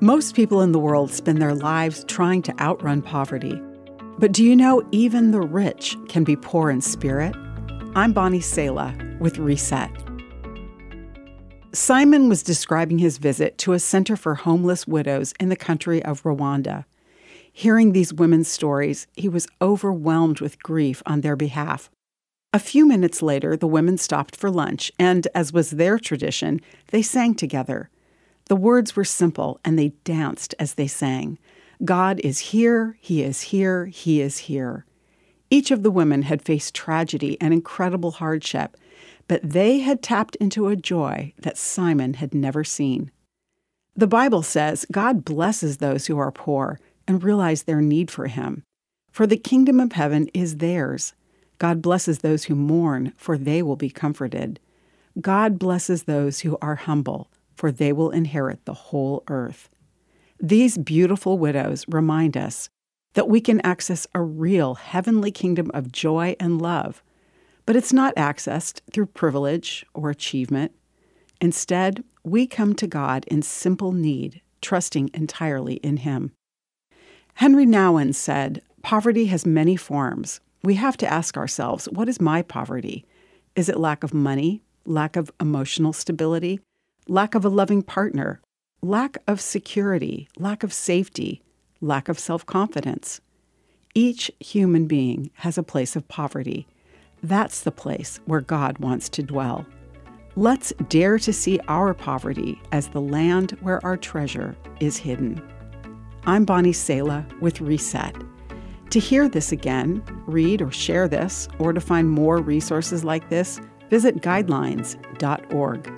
Most people in the world spend their lives trying to outrun poverty. But do you know even the rich can be poor in spirit? I'm Bonnie Sala with Reset. Simon was describing his visit to a center for homeless widows in the country of Rwanda. Hearing these women's stories, he was overwhelmed with grief on their behalf. A few minutes later, the women stopped for lunch, and as was their tradition, they sang together. The words were simple, and they danced as they sang. God is here, He is here, He is here. Each of the women had faced tragedy and incredible hardship, but they had tapped into a joy that Simon had never seen. The Bible says God blesses those who are poor and realize their need for Him. For the kingdom of heaven is theirs. God blesses those who mourn, for they will be comforted. God blesses those who are humble for they will inherit the whole earth. These beautiful widows remind us that we can access a real heavenly kingdom of joy and love, but it's not accessed through privilege or achievement. Instead, we come to God in simple need, trusting entirely in Him. Henri Nouwen said, Poverty has many forms. We have to ask ourselves, what is my poverty? Is it lack of money, lack of emotional stability, lack of a loving partner, lack of security, lack of safety, lack of self confidence. Each human being has a place of poverty. That's the place where God wants to dwell. Let's dare to see our poverty as the land where our treasure is hidden. I'm Bonnie Sala with Reset. To hear this again, read or share this, or to find more resources like this, visit guidelines.org.